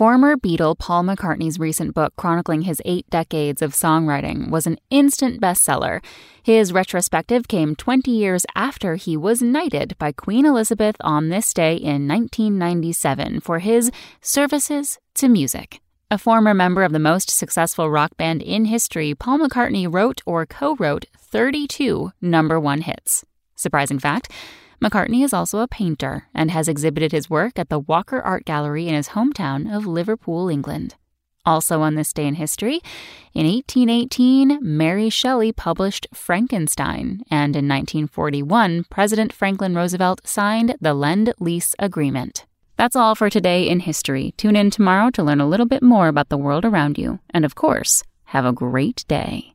Former Beatle Paul McCartney's recent book chronicling his eight decades of songwriting was an instant bestseller. His retrospective came 20 years after he was knighted by Queen Elizabeth on this day in 1997 for his services to music. A former member of the most successful rock band in history, Paul McCartney wrote or co wrote 32 number one hits. Surprising fact McCartney is also a painter and has exhibited his work at the Walker Art Gallery in his hometown of Liverpool, England. Also on this day in history, in 1818, Mary Shelley published Frankenstein, and in 1941, President Franklin Roosevelt signed the Lend Lease Agreement. That's all for today in history. Tune in tomorrow to learn a little bit more about the world around you. And of course, have a great day.